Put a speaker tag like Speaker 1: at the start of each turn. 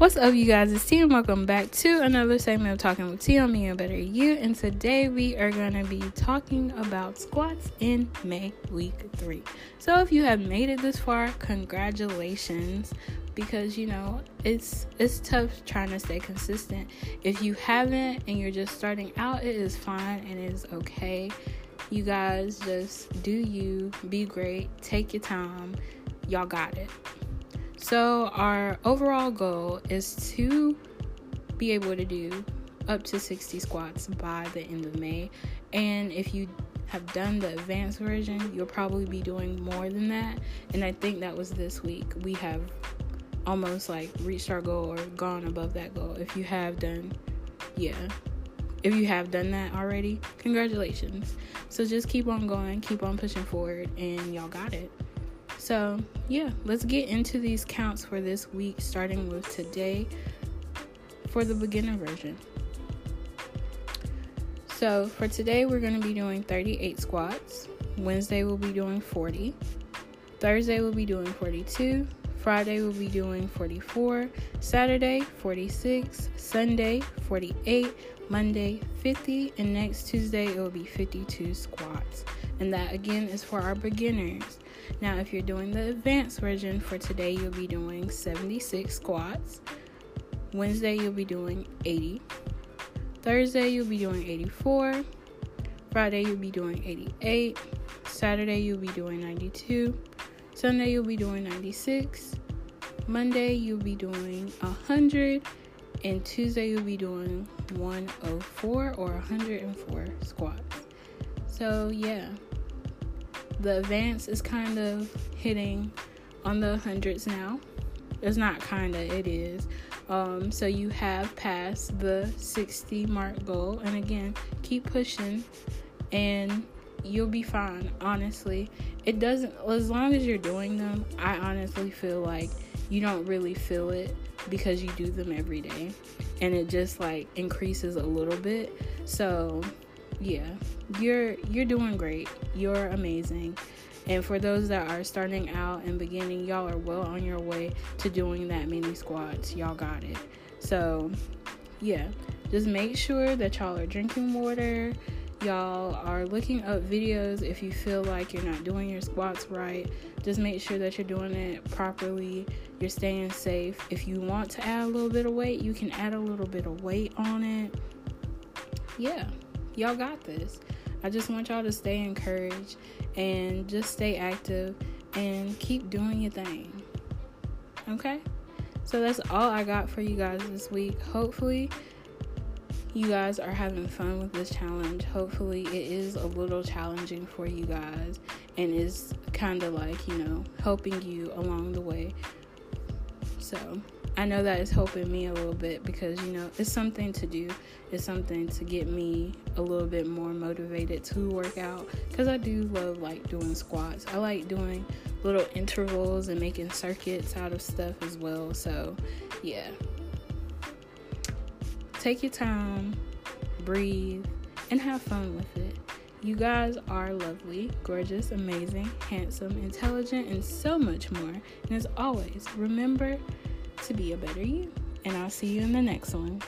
Speaker 1: What's up, you guys? It's T, and welcome back to another segment of Talking with T on Me and Better You. And today we are going to be talking about squats in May week three. So, if you have made it this far, congratulations because you know it's it's tough trying to stay consistent. If you haven't and you're just starting out, it is fine and it is okay. You guys just do you, be great, take your time. Y'all got it. So, our overall goal is to be able to do up to 60 squats by the end of May. And if you have done the advanced version, you'll probably be doing more than that. And I think that was this week. We have almost like reached our goal or gone above that goal. If you have done, yeah. If you have done that already, congratulations. So just keep on going, keep on pushing forward, and y'all got it. So, yeah, let's get into these counts for this week, starting with today for the beginner version. So, for today, we're going to be doing 38 squats. Wednesday, we'll be doing 40. Thursday, we'll be doing 42. Friday, we'll be doing 44. Saturday, 46. Sunday, 48. Monday, 50. And next Tuesday, it will be 52 squats. And that again is for our beginners. Now, if you're doing the advanced version for today, you'll be doing 76 squats. Wednesday, you'll be doing 80. Thursday, you'll be doing 84. Friday, you'll be doing 88. Saturday, you'll be doing 92. Sunday, you'll be doing 96. Monday, you'll be doing 100. And Tuesday, you'll be doing 104 or 104 squats. So, yeah the advance is kind of hitting on the hundreds now. It's not kind of, it is. Um, so you have passed the 60 mark goal. And again, keep pushing and you'll be fine, honestly. It doesn't, as long as you're doing them, I honestly feel like you don't really feel it because you do them every day. And it just like increases a little bit. So yeah, you're you're doing great. You're amazing. And for those that are starting out and beginning, y'all are well on your way to doing that mini squats. Y'all got it. So, yeah, just make sure that y'all are drinking water. Y'all are looking up videos if you feel like you're not doing your squats right. Just make sure that you're doing it properly. You're staying safe. If you want to add a little bit of weight, you can add a little bit of weight on it. Yeah. Y'all got this. I just want y'all to stay encouraged and just stay active and keep doing your thing. Okay? So that's all I got for you guys this week. Hopefully, you guys are having fun with this challenge. Hopefully, it is a little challenging for you guys and is kind of like, you know, helping you along the way. So, I know that is helping me a little bit because you know it's something to do. It's something to get me a little bit more motivated to work out because I do love like doing squats. I like doing little intervals and making circuits out of stuff as well. So, yeah. Take your time, breathe, and have fun with it. You guys are lovely, gorgeous, amazing, handsome, intelligent, and so much more. And as always, remember to be a better you. And I'll see you in the next one.